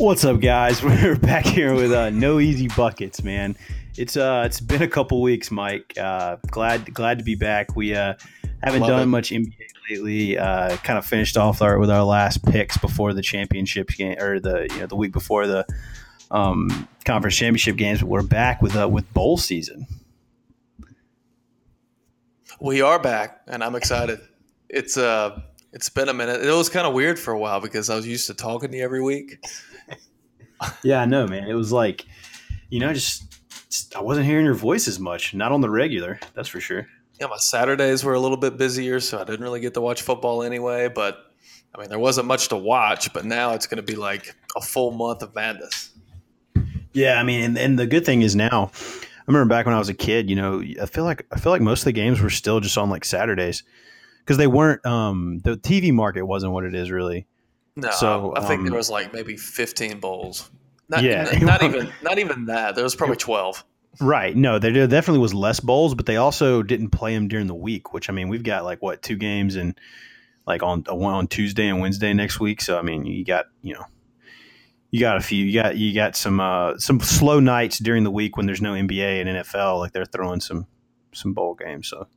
What's up, guys? We're back here with uh, no easy buckets, man. It's uh, it's been a couple weeks, Mike. Uh, glad glad to be back. We uh, haven't Love done it. much NBA lately. Uh, kind of finished off our with our last picks before the championship game or the you know the week before the um, conference championship games. But we're back with uh, with bowl season. We are back, and I'm excited. It's uh, it's been a minute. It was kind of weird for a while because I was used to talking to you every week. Yeah, I know, man. It was like, you know, just, just I wasn't hearing your voice as much. Not on the regular, that's for sure. Yeah, my Saturdays were a little bit busier, so I didn't really get to watch football anyway. But I mean, there wasn't much to watch. But now it's going to be like a full month of madness. Yeah, I mean, and, and the good thing is now, I remember back when I was a kid. You know, I feel like I feel like most of the games were still just on like Saturdays because they weren't. Um, the TV market wasn't what it is really. No, So, I think um, there was like maybe 15 bowls. Not, Yeah. n- not even not even that. There was probably 12. Right. No, there definitely was less bowls, but they also didn't play them during the week. Which I mean, we've got like what two games and like on uh, one on Tuesday and Wednesday next week. So I mean, you got you know. You got a few. You got you got some uh, some slow nights during the week when there's no NBA and NFL. Like they're throwing some some bowl games. So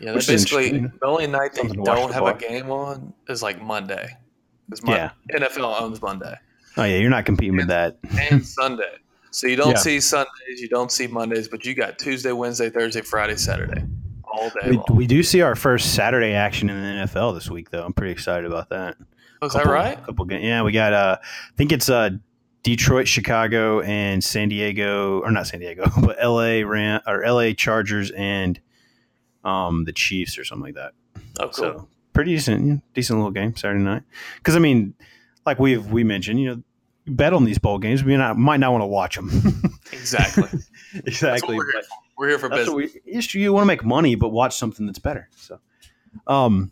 Yeah, basically the only night they Something don't have a game on is like Monday. Because Yeah. NFL owns Monday oh yeah, you're not competing with that. and Sunday. So you don't Yeah. see Sundays, you don't see Mondays, but you got Tuesday, Wednesday, Thursday, Friday, Saturday, all day We, long. we do see our first Saturday action in the NFL this week, though. I'm pretty excited about that. Was that Couple- right? Couple, ga- yeah, we got. Uh, I think it's uh, Detroit, Chicago, and San Diego, or not San Diego, but L.A. Ram or L.A. Chargers and um, the Chiefs or something like that. Oh, cool. So pretty decent, decent little game Saturday night. Because I mean, like we've we mentioned, you know, bet on these bowl games. We not, might not want to watch them. exactly. Exactly. we're here for. We're here for business. we, you want to make money, but watch something that's better. So, um,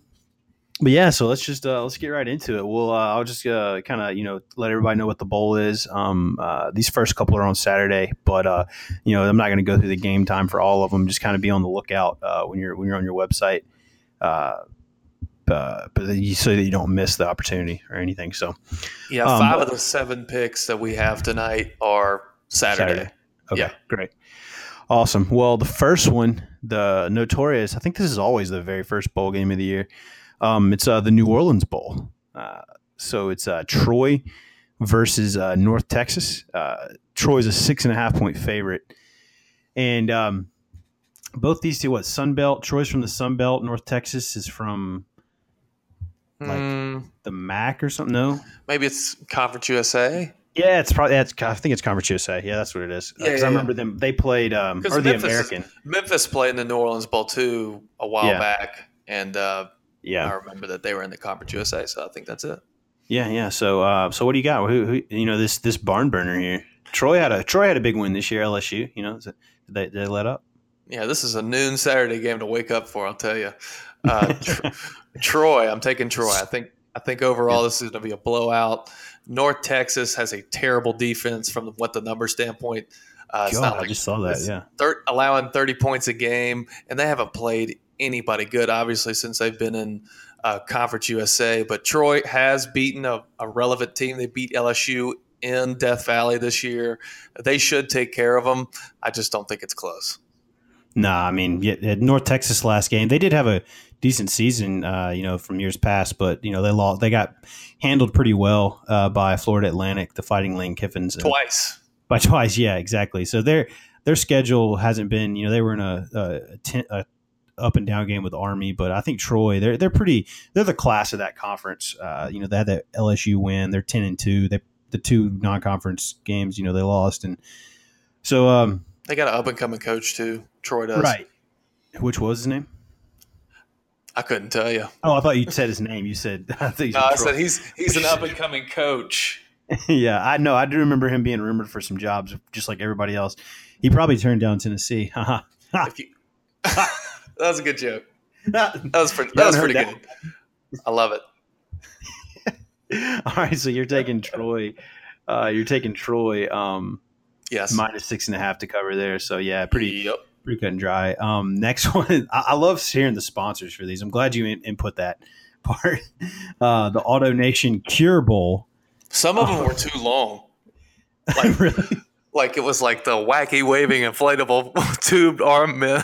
but yeah, so let's just uh, let's get right into it. We'll uh, I'll just uh, kind of you know let everybody know what the bowl is. Um, uh, these first couple are on Saturday, but uh, you know I'm not going to go through the game time for all of them. Just kind of be on the lookout uh, when you're when you're on your website. Uh, but you, so that you don't miss the opportunity or anything. So yeah, um, five of the seven picks that we have tonight are Saturday. Saturday. Okay, Yeah. great. Awesome. Well, the first one, the notorious, I think this is always the very first bowl game of the year. Um, it's uh, the New Orleans Bowl. Uh, so it's uh, Troy versus uh, North Texas. Uh, Troy's a six and a half point favorite. And um, both these two, what, Sun Belt? Troy's from the Sun Belt. North Texas is from Like- Hmm, the MAC or something. No? maybe it's Conference USA. Yeah, it's probably, that's, I think it's Conference USA. Yeah, that's what it is. Yeah, Because yeah, I yeah. remember them, they played, um, or the Memphis is- American. Memphis played in the New Orleans Bowl too a while Yeah. back, and uh, Yeah. I remember that they were in the Conference USA. So I think that's it. Yeah, yeah. So, uh, so what do you got? Who, who, you know, this this barn burner here. Troy had a Troy had a big win this year. LSU, you know, is it- did they, did they let up? Yeah, this is a noon Saturday game to wake up for. I'll tell you. Uh, Tr- Troy, I'm taking Troy. I think I think overall this is going to be a blowout. North Texas has a terrible defense from what the number standpoint. Uh, it's God, not I just saw that. Yeah, thir- allowing 30 points a game, and they haven't played anybody good, obviously, since they've been in uh, Conference USA. But Troy has beaten a, a relevant team. They beat LSU in Death Valley this year. They should take care of them. I just don't think it's close. Nah. I mean, yeah, at North Texas last game, they did have a decent season, uh, you know, from years past, but you know, they lost. They got handled pretty well uh, by Florida Atlantic, the Fighting Lane Kiffins, Twice. by twice. Yeah, exactly. So their their schedule hasn't been. You know, they were in a, a, ten, a up and down game with Army, but I think Troy they're they're pretty. They're the class of that conference. Uh, you know, they had that LSU win. They're ten and two. They the two non conference games. You know, they lost, and so um, They got an up and coming coach too. Troy does. right. Which was his name? I couldn't tell you. Oh, I thought you said his name. You said I think No, I Troy. said he's he's an up and coming coach. yeah, I know. I do remember him being rumored for some jobs, just like everybody else. He probably turned down Tennessee. You, that was a good joke. That was pretty. That was pretty heard good. I love it. All right, so you're taking Troy. Uh, you're taking Troy um, Yes. minus six and a half to cover there. So yeah, pretty Yep. pretty cut and dry. Um, next one, I, I love hearing the sponsors for these. I'm glad you in, input that part. Uh, the Auto Nation Cure Bowl. Some of them were too long. Like, really? like it was like the wacky waving inflatable tubed arm men.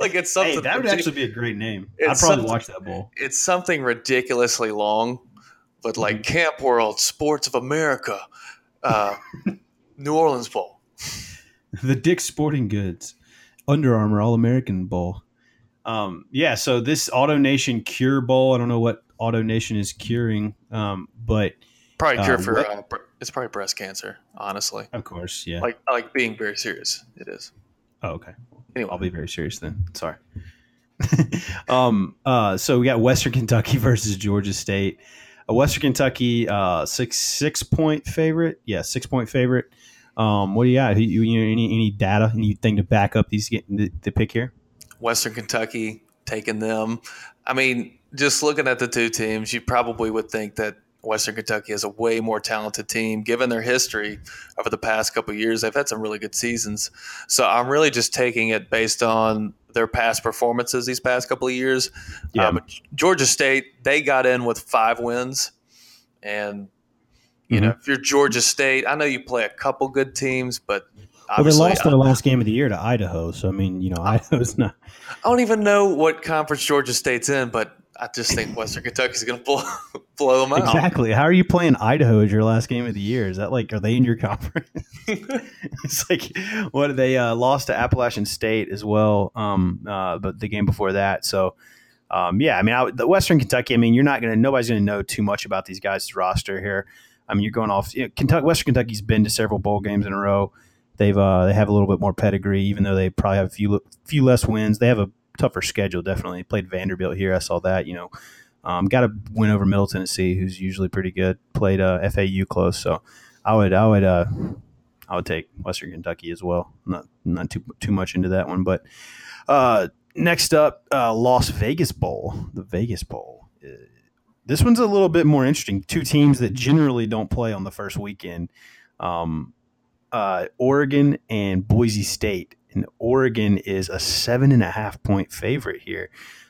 like it's something hey, that would actually be a great name. I'd probably watch that bowl. It's something ridiculously long, but like mm-hmm. Camp World, Sports of America, uh, New Orleans Bowl, the Dick Sporting Goods, Under Armour All American Bowl. Um, yeah, so this Auto Nation Cure Bowl, I don't know what Auto Nation is curing, um, but probably cure uh, for uh, it's probably breast cancer. Honestly, of course, yeah. Like like being very serious, it is. Oh, okay. Anyway, I'll be very serious then. Sorry. um. Uh. So we got Western Kentucky versus Georgia State. A Western Kentucky uh six six point favorite. Yeah, six point favorite. Um. What do you got? You, you any any data anything to back up these the, the pick here? Western Kentucky taking them. I mean, just looking at the two teams, you probably would think that Western Kentucky is a way more talented team, given their history over the past couple years. They've had some really good seasons, so I'm really just taking it based on their past performances these past couple of years. Yeah. Um, Georgia State they got in with five wins, and you mm-hmm. know if you're Georgia State, I know you play a couple good teams, but well, they lost their last game of the year to Idaho, so I mean, you know, Idaho's not. I don't even know what conference Georgia State's in, but I just think Western Kentucky's going to blow blow them out. Exactly. How are you playing Idaho as your last game of the year? Is that like are they in your conference? it's like what they uh, lost to Appalachian State as well, um, uh, but the game before that. So. Um, yeah, I mean, I, the Western Kentucky. I mean, you're not gonna. Nobody's gonna know too much about these guys' roster here. I mean, you're going off. You know, Kentucky, Western Kentucky's been to several bowl games in a row. They've uh, they have a little bit more pedigree, even though they probably have a few few less wins. They have a tougher schedule. Definitely played Vanderbilt here. I saw that. You know, um, got a win over Middle Tennessee, who's usually pretty good. Played uh, FAU close, so I would I would uh, I would take Western Kentucky as well. Not not too too much into that one, but uh, next up, uh, Las Vegas Bowl, the Vegas Bowl. Uh, this one's a little bit more interesting. Two teams that generally don't play on the first weekend. Um, uh, Oregon and Boise State and Oregon is a seven and a half point favorite here.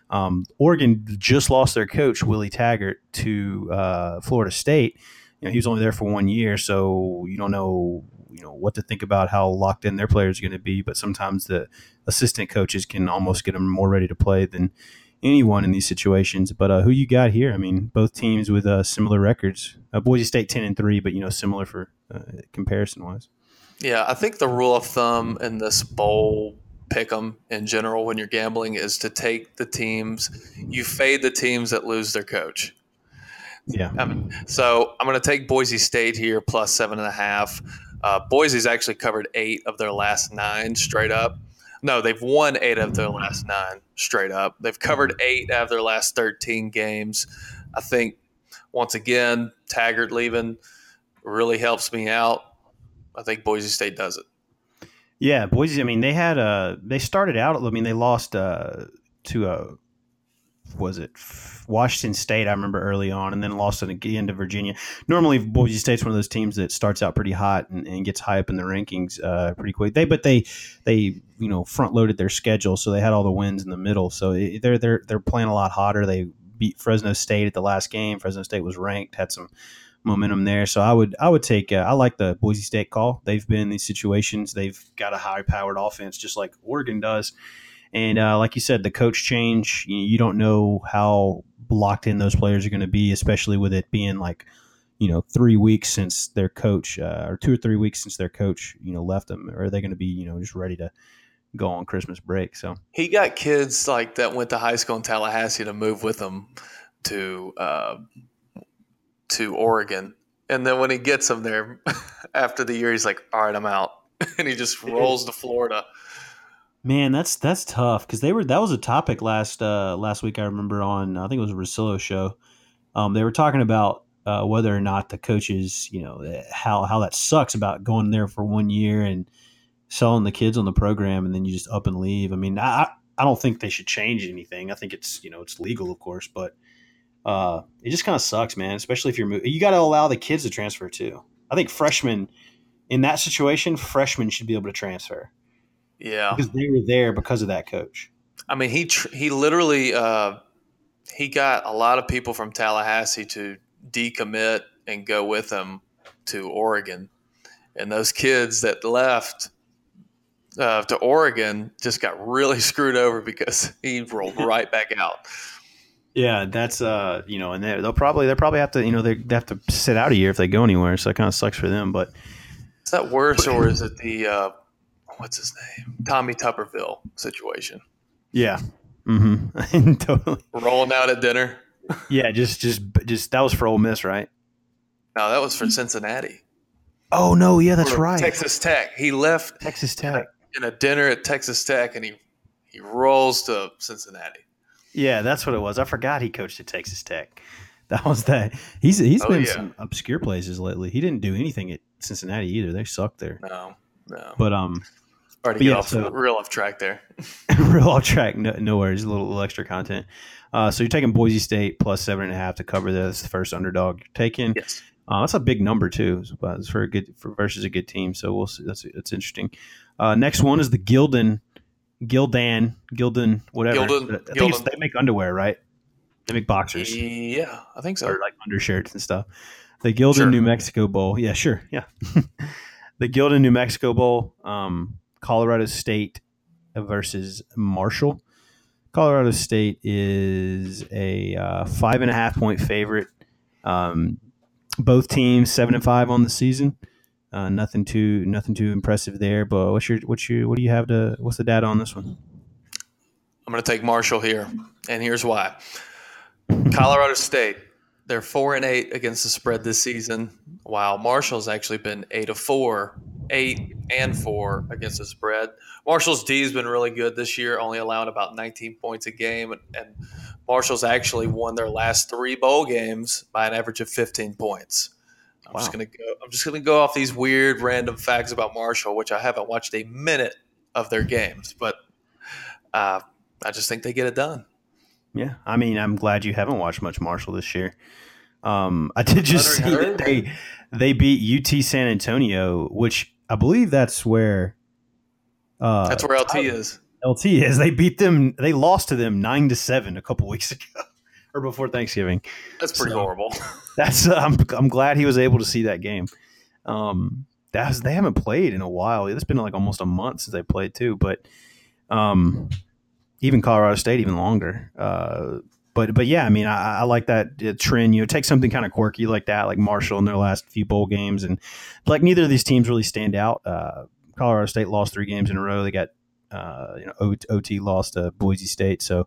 Um, Oregon just lost their coach Willie Taggart to uh, Florida State. You know, he was only there for one year, so you don't know you know what to think about how locked in their players are going to be. But sometimes the assistant coaches can almost get them more ready to play than anyone in these situations. But uh, who you got here? I mean, both teams with uh, similar records. Uh, Boise State ten and three, but you know similar for uh, comparison wise. Yeah, I think the rule of thumb in this bowl pick 'em in general when you're gambling is to take the teams you fade the teams that lose their coach. Yeah. Um, so I'm going to take Boise State here plus seven and a half. Uh, Boise's actually covered eight of their last nine straight up. No, they've won eight of their last nine straight up. They've covered eight out of their last 13 games. I think, once again, Taggart leaving really helps me out. I think Boise State does it. Yeah, Boise. I mean, they had a. They started out. I mean, they lost uh, to a. Was it Washington State? I remember early on, and then lost again to Virginia. Normally, Boise State's one of those teams that starts out pretty hot and, and gets high up in the rankings uh, pretty quick. They, but they, they, you know, front loaded their schedule, so they had all the wins in the middle. So they're they're they're playing a lot hotter. They beat Fresno State at the last game. Fresno State was ranked, had some momentum there. So I would I would take uh, I like the Boise State call. They've been in these situations. They've got a high powered offense just like Oregon does. And uh, like you said, the coach change. You, you, don't know how locked in those players are going to be, especially with it being like you know three weeks since their coach uh, or two or three weeks since their coach you know left them. Or are they going to be you know just ready to go on Christmas break? So he got kids like that went to high school in Tallahassee to move with them to uh, to Oregon. And then when he gets them there after the year, he's like, all right, I'm out. and he just rolls to Florida. Man, that's that's tough because they were that was a topic last uh, last week. I remember on I think it was a Russillo show. Um, they were talking about uh, whether or not the coaches, you know, eh, how how that sucks about going there for one year and selling the kids on the program and then you just up and leave. I mean, I I don't think they should change anything. I think it's you know it's legal, of course, but uh, it just kind of sucks, man. Especially if you're moving, you got to allow the kids to transfer too. I think freshmen in that situation, freshmen should be able to transfer. Yeah, because they were there because of that coach. I mean, he tr- he literally uh, he got a lot of people from Tallahassee to decommit and go with him to Oregon. and those kids that left uh, to Oregon just got really screwed over because he rolled right back out. Yeah, that's uh, you know, and they'll probably they'll probably have to you know they they have to sit out a year if they go anywhere, so it kind of sucks for them. But is that worse, or is it the uh, what's his name, Tommy Tuberville situation? Yeah, mm-hmm. totally rolling out at dinner. yeah, just just just that was for Ole Miss, right? No, that was for Cincinnati. Oh no, yeah, that's or right. Texas Tech. He left Texas Tech in a dinner at Texas Tech, and he he rolls to Cincinnati. Yeah, that's what it was. I forgot he coached at Texas Tech. That was that. He's he's oh, been yeah. some obscure places lately. He didn't do anything at Cincinnati either. They sucked there. No, no. But um, already get yeah, off so, real off track there. real off track. No, no worries. A little, little extra content. Uh, so you're taking Boise State plus seven and a half to cover this. The first underdog you're taking. Yes. Uh, that's a big number too. but It's for a good for versus a good team. So we'll see. That's that's interesting. Uh, next one is the Gildan Gildan, Gildan, whatever. Gildan, I think they make underwear, right? They make boxers. Yeah, I think so. Or like undershirts and stuff. The Gildan sure. New Mexico Bowl. Yeah, sure. Yeah. the Gildan New Mexico Bowl, um, Colorado State versus Marshall. Colorado State is a uh, five and a half point favorite. Um, both teams seven and five on the season. Uh, nothing too nothing too impressive there. But what's your what's your what do you have to what's the data on this one? I'm going to take Marshall here, and here's why. Colorado State, they're four and eight against the spread this season, while Marshall's actually been eight of four, eight and four against the spread. Marshall's D has been really good this year, only allowing about 19 points a game, and Marshall's actually won their last three bowl games by an average of 15 points. I'm wow. just gonna go. I'm just gonna go off these weird random facts about Marshall, which I haven't watched a minute of their games, but uh, I just think they get it done. Yeah, I mean, I'm glad you haven't watched much Marshall this year. Um, I did just see that they they beat UT San Antonio, which I believe that's where uh, that's where LT is. LT is. They beat them. They lost to them nine to seven a couple weeks ago or before Thanksgiving. That's pretty so, horrible. That's uh, I'm I'm glad he was able to see that game. Um, that's they haven't played in a while. It's been like almost a month since they played too. But um, even Colorado State even longer. Uh, but but yeah, I mean, I, I like that uh, trend. You know, take something kind of quirky like that, like Marshall in their last few bowl games, and like neither of these teams really stand out. Uh, Colorado State lost three games in a row. They got uh, you know OT lost to Boise State, so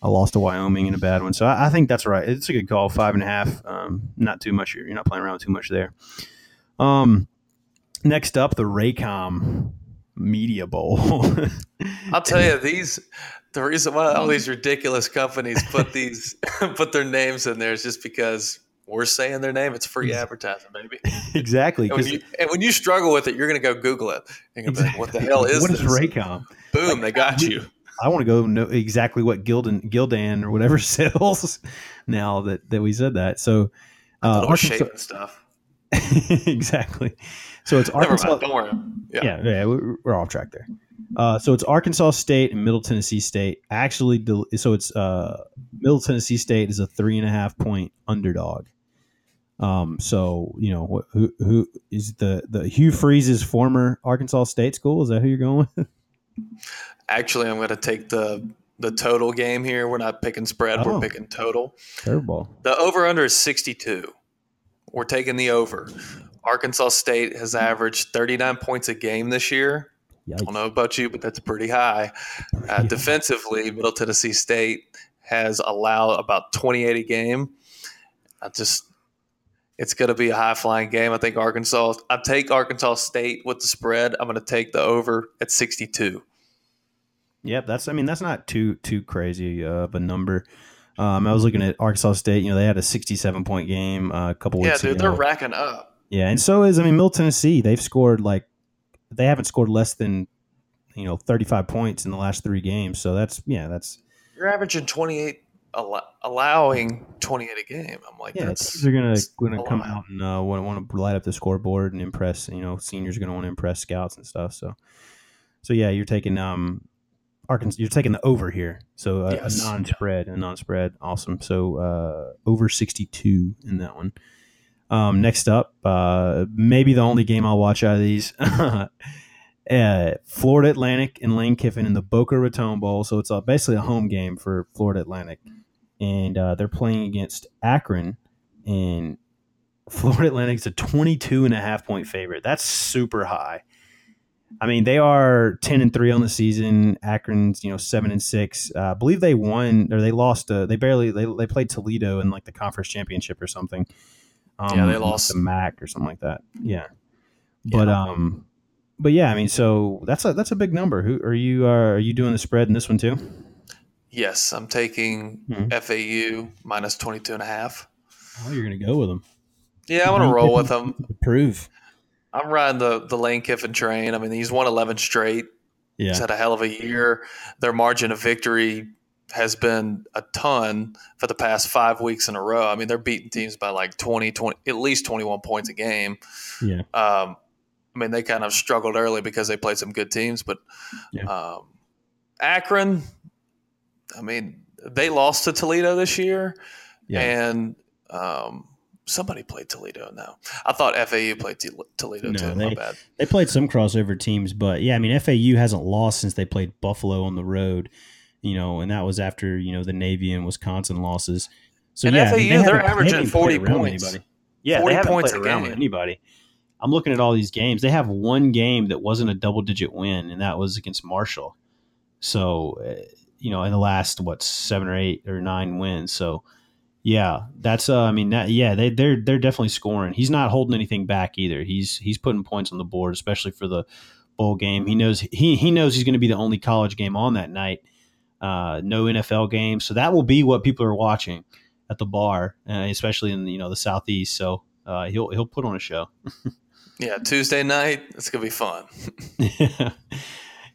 I lost to Wyoming in a bad one. So I, I, think that's right. It's a good call. Five and a half. Um, not too much. You're, you're not playing around too much there. Um, next up, the Raycom Media Bowl. I'll tell you these. The reason why all these ridiculous companies put these put their names in there is just because we're saying their name. It's free advertising, baby. exactly. And when, you, and when, you, struggle with it, you're going to go Google it. Exactly. Like, what the hell is what this? What is Raycom? Boom! Like, they got you. I want to go know exactly what Gildan Gildan or whatever sells now that, that we said that. So uh, Arkansas, stuff. exactly. So it's Arkansas. Don't worry. Yeah, yeah, yeah we're, we're off track there. Uh, so it's Arkansas State and Middle Tennessee State. Actually, so it's uh, Middle Tennessee State is a three and a half point underdog. Um, so you know who who is the the Hugh Freeze's former Arkansas State school? Is that who you're going with? Actually, I'm going to take the the total game here. We're not picking spread. Oh. We're picking total. Terrible. The over under is 62. We're taking the over. Arkansas State has averaged 39 points a game this year. Yikes. I don't know about you, but that's pretty high. Uh, defensively, Middle Tennessee State has allowed about 28 a game. I just, it's going to be a high flying game. I think Arkansas, I take Arkansas State with the spread. I'm going to take the over at 62. Yep, that's. I mean, that's not too too crazy of a number. Um, I was looking at Arkansas State. You know, they had a 67 point game uh, a couple yeah, weeks dude, ago. Yeah, they're racking up. Yeah, and so is I mean, Middle Tennessee. They've scored like they haven't scored less than you know 35 points in the last three games. So that's yeah, that's you're averaging 28 allowing 28 a game. I'm like, yeah, that's they're gonna gonna come out and uh, want want to light up the scoreboard and impress. You know, seniors are gonna want to impress scouts and stuff. So, so yeah, you're taking um Arkansas, you're taking the over here, so uh, yes. a non-spread, a non-spread, awesome. So uh, over 62 in that one. Um, next up, uh, maybe the only game I'll watch out of these. uh, Florida Atlantic and Lane Kiffin in the Boca Raton Bowl. So it's basically a home game for Florida Atlantic. And uh, they're playing against Akron. And Florida Atlantic's a 22 and a half point favorite. That's super high. I mean, they are 10 and 3 on the season. Akron's, you know, 7 and 6. Uh, I believe they won or they lost. Uh, they barely, they, they played Toledo in like the conference championship or something. Um, yeah, they lost the MAC or something like that. Yeah. But, yeah. um, but yeah, I mean, so that's a that's a big number. Who are you? Uh, are you doing the spread in this one too? Yes, I'm taking mm-hmm. FAU minus 22 and a half. Oh, you're going to go with them. Yeah, I want to roll with them. Prove. I'm riding the the Lane Kiffin train. I mean, he's won 11 straight. Yeah. He's had a hell of a year. Their margin of victory has been a ton for the past five weeks in a row. I mean, they're beating teams by like 20, 20 at least 21 points a game. Yeah. Um, I mean, they kind of struggled early because they played some good teams, but yeah. um, Akron, I mean, they lost to Toledo this year, yeah. and um, somebody played Toledo now. I thought FAU played Toledo no, too. They, bad. They played some crossover teams, but yeah, I mean FAU hasn't lost since they played Buffalo on the road. You know, and that was after you know the Navy and Wisconsin losses. So and yeah, FAU I mean, they are averaging forty points. Anybody. Yeah, 40 they haven't points played around with anybody. I'm looking at all these games. They have one game that wasn't a double digit win, and that was against Marshall. So, uh, you know, in the last what seven or eight or nine wins. So yeah, that's uh, I mean that yeah they they're they're definitely scoring. He's not holding anything back either. He's he's putting points on the board, especially for the bowl game. He knows he he knows he's going to be the only college game on that night. Uh, no NFL game, so that will be what people are watching at the bar, uh, especially in you know the southeast. So uh, he'll he'll put on a show. yeah, Tuesday night it's gonna be fun.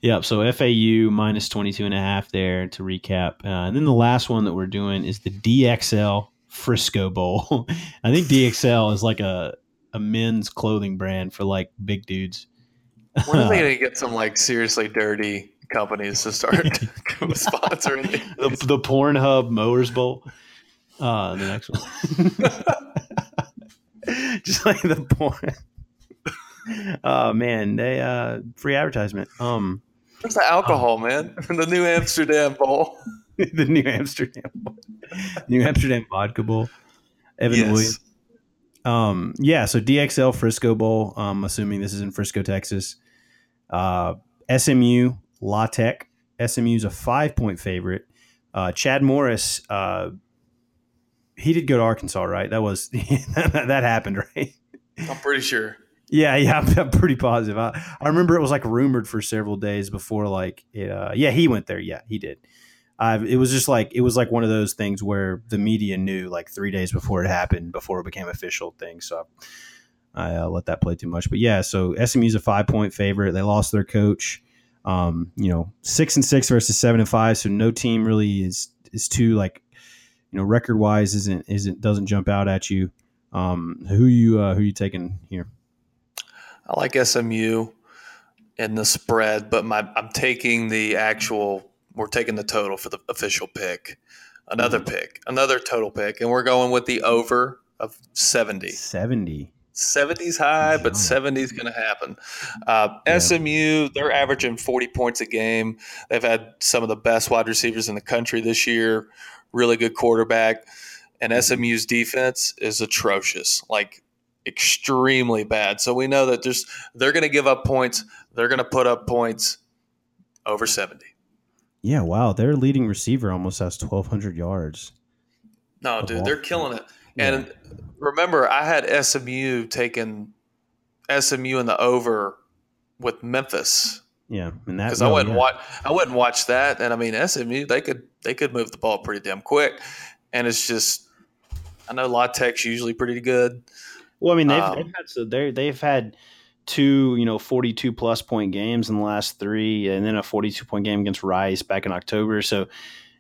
Yep. So FAU minus 22 and a half there to recap. Uh, and then the last one that we're doing is the DXL Frisco Bowl. I think DXL is like a, a men's clothing brand for like big dudes. When are they going to get some like seriously dirty companies to start sponsoring the, the Pornhub Mowers Bowl? Uh, the next one. Just like the porn. Oh man, they uh free advertisement. Um Where's the alcohol, man? the New Amsterdam Bowl. the New Amsterdam Bowl. New Amsterdam Vodka Bowl. Evan yes. Williams. Um, yeah, so DXL Frisco Bowl. I'm assuming this is in Frisco, Texas. Uh, SMU La Tech. SMU's a five point favorite. Uh, Chad Morris. Uh, he did go to Arkansas, right? That was that happened, right? I'm pretty sure. Yeah, yeah, I'm, pretty positive. I, I remember it was like rumored for several days before, like, it, uh, yeah, he went there. Yeah, he did. I've, it was just like it was like one of those things where the media knew like three days before it happened, before it became official thing. So I uh, let that play too much. But yeah, so SMU's a five point favorite. They lost their coach. Um, you know, six and six versus seven and five. So no team really is is too like you know record wise isn't isn't doesn't jump out at you. Um, who you uh, who you taking here? I like SMU in the spread, but my I'm taking the actual. We're taking the total for the official pick. Another mm. pick, another total pick, and we're going with the over of seventy. Seventy. 70's high, but 70's going to happen. Uh, yeah. SMU, they're averaging 40 points a game. They've had some of the best wide receivers in the country this year, really good quarterback. And SMU's defense is atrocious. Like extremely bad. So we know that there's they're going to give up points. They're going to put up points over 70. Yeah, wow. Their leading receiver almost has 1,200 yards. No, dude, they're killing it. Yeah. And remember, I had SMU taking SMU in the over with Memphis. Yeah, and that because I oh, wouldn't yeah. watch. I wouldn't watch that. And I mean, SMU they could they could move the ball pretty damn quick. And it's just, I know La Tech's usually pretty good. Well, I mean, they've, um, they've had so they they've had two you know 42 plus point games in the last three, and then a 42 point game against Rice back in October. So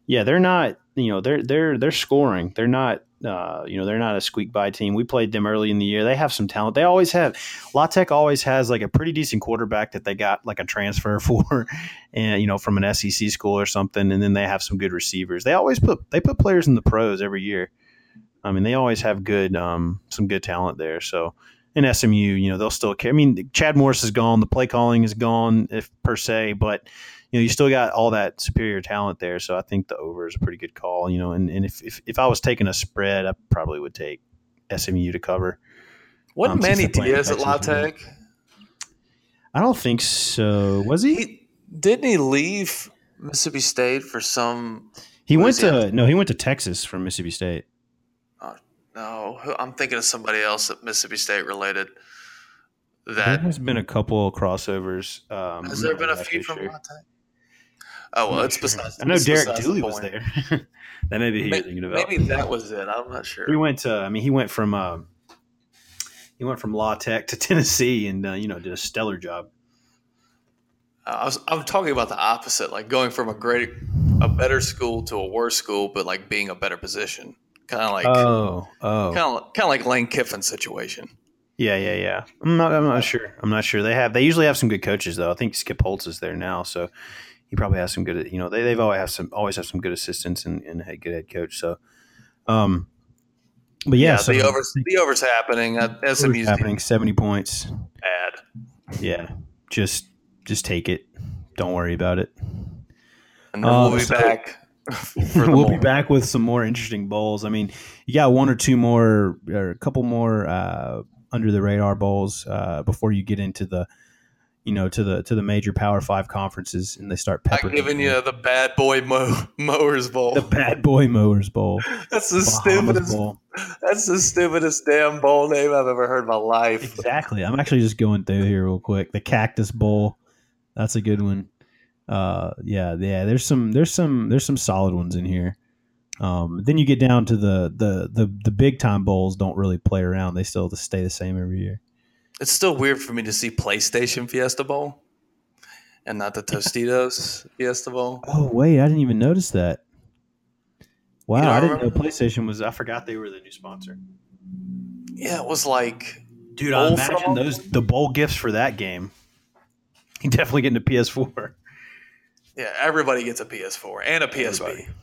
yeah, they're not you know they're they're they're scoring. They're not uh, you know they're not a squeak by team. We played them early in the year. They have some talent. They always have. La Tech always has like a pretty decent quarterback that they got like a transfer for, and you know from an SEC school or something. And then they have some good receivers. They always put they put players in the pros every year. I mean, they always have good, um, some good talent there. So, in SMU, you know, they'll still care. I mean, Chad Morris is gone, the play calling is gone, if per se, but you know, you still got all that superior talent there. So I think the over is a pretty good call. You know, and, and if, if if I was taking a spread, I probably would take SMU to cover. Wasn't Um, since Manny Diaz at La Tech? I don't think so. Was he? He didn't he leave Mississippi State for some? He went to no, he went to Texas from Mississippi State. No, I'm thinking of somebody else at Mississippi State related. There That has been a couple of crossovers. Um, has there been a few from sure. Tech? Oh well, it's sure. besides. I know Derek Dooley was there. that may be who May- you're thinking about. Maybe that was it. I'm not sure. He went to. I mean, he went from. Uh, he went from La Tech to Tennessee, and uh, you know, did a stellar job. I was, I'm talking about the opposite, like going from a great, a better school to a worse school, but like being a better position, kind of like, oh, oh, kind of, kind of like Lane Kiffin's situation. yeah, yeah, yeah. I'm not. I'm not sure. I'm not sure. They have. They usually have some good coaches, though. I think Skip Holtz is there now, so he probably has some good. You know, they they've always have some always have some good assistants and, and a good head coach. So, um, but yeah, Yeah, so the overs, the overs happening. Uh, SMU's happening. Seventy points. bad, Yeah, just just take it. Don't worry about it. and then Um, we'll be so- back. For the we'll be back with some more interesting bowls. I mean, you got one or two more, or a couple more uh, under the radar bowls uh, before you get into the, you know, to the to the major Power Five conferences, and they start I'm giving you the bad boy mow, mowers bowl. the Bad Boy Mowers Bowl, that's the Bahamas stupidest. Bowl. That's the stupidest damn bowl name I've ever heard in my life. Exactly. I'm actually just going through here real quick. The Cactus Bowl, that's a good one. Uh, yeah, yeah. There's some, there's some, there's some solid ones in here. Um, then you get down to the the the the big time bowls. Don't really play around. They still stay the same every year. It's still weird for me to see PlayStation Fiesta Bowl and not the Tostitos Fiesta Bowl. Oh wait, I didn't even notice that. Wow, don't I didn't know? PlayStation was. I forgot they were the new sponsor. Yeah, it was like Dude, I imagine those the bowl gifts for that game. You definitely getting a PS4. Yeah, everybody gets a PS4 and a PSP. Everybody.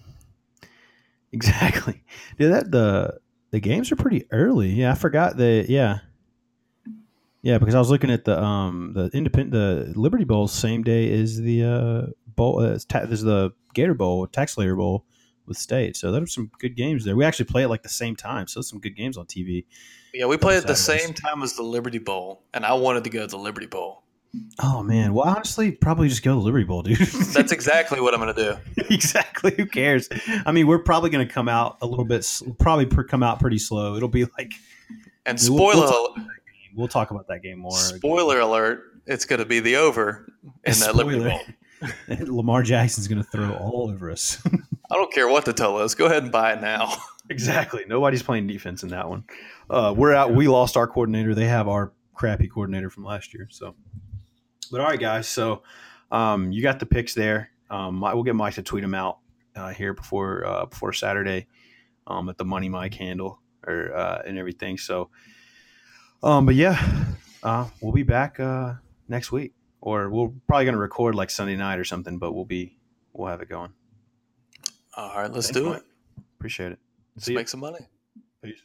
Exactly. Dude, that the the games are pretty early. Yeah, I forgot that. Yeah, yeah, because I was looking at the um the independent the Liberty Bowl same day is the uh bowl. Uh, ta- there's the Gator Bowl, TaxSlayer Bowl with State. So there are some good games there. We actually play it like the same time, so some good games on TV. Yeah, we play at the same time as the Liberty Bowl, and I wanted to go to the Liberty Bowl. Oh man, well honestly, probably just go to the Liberty Bowl, dude. That's exactly what I'm going to do. exactly. Who cares? I mean, we're probably going to come out a little bit, probably per, come out pretty slow. It'll be like And We'll- we'll spoiler, talk we'll talk about that game more. spoiler alert, it's going to be the over in that Liberty Bowl. Lamar Jackson's going to throw all over us. I don't care what the tell is. Go ahead and buy it now. exactly. Nobody's playing defense in that one. Uh, we're out. We lost our coordinator. They have our crappy coordinator from last year. So, but all right, guys. So, um, you got the picks there. Um, Mi- we'll get Mike to tweet them out uh, here before uh, before Saturday um, at the Money Mike handle or uh, and everything. So, um, but yeah, uh, we'll be back uh, next week, or we're probably going to record like Sunday night or something. But we'll be we'll have it going. All right, let's Thanks, do Mike. it. Appreciate it. Let's See make some money. Peace.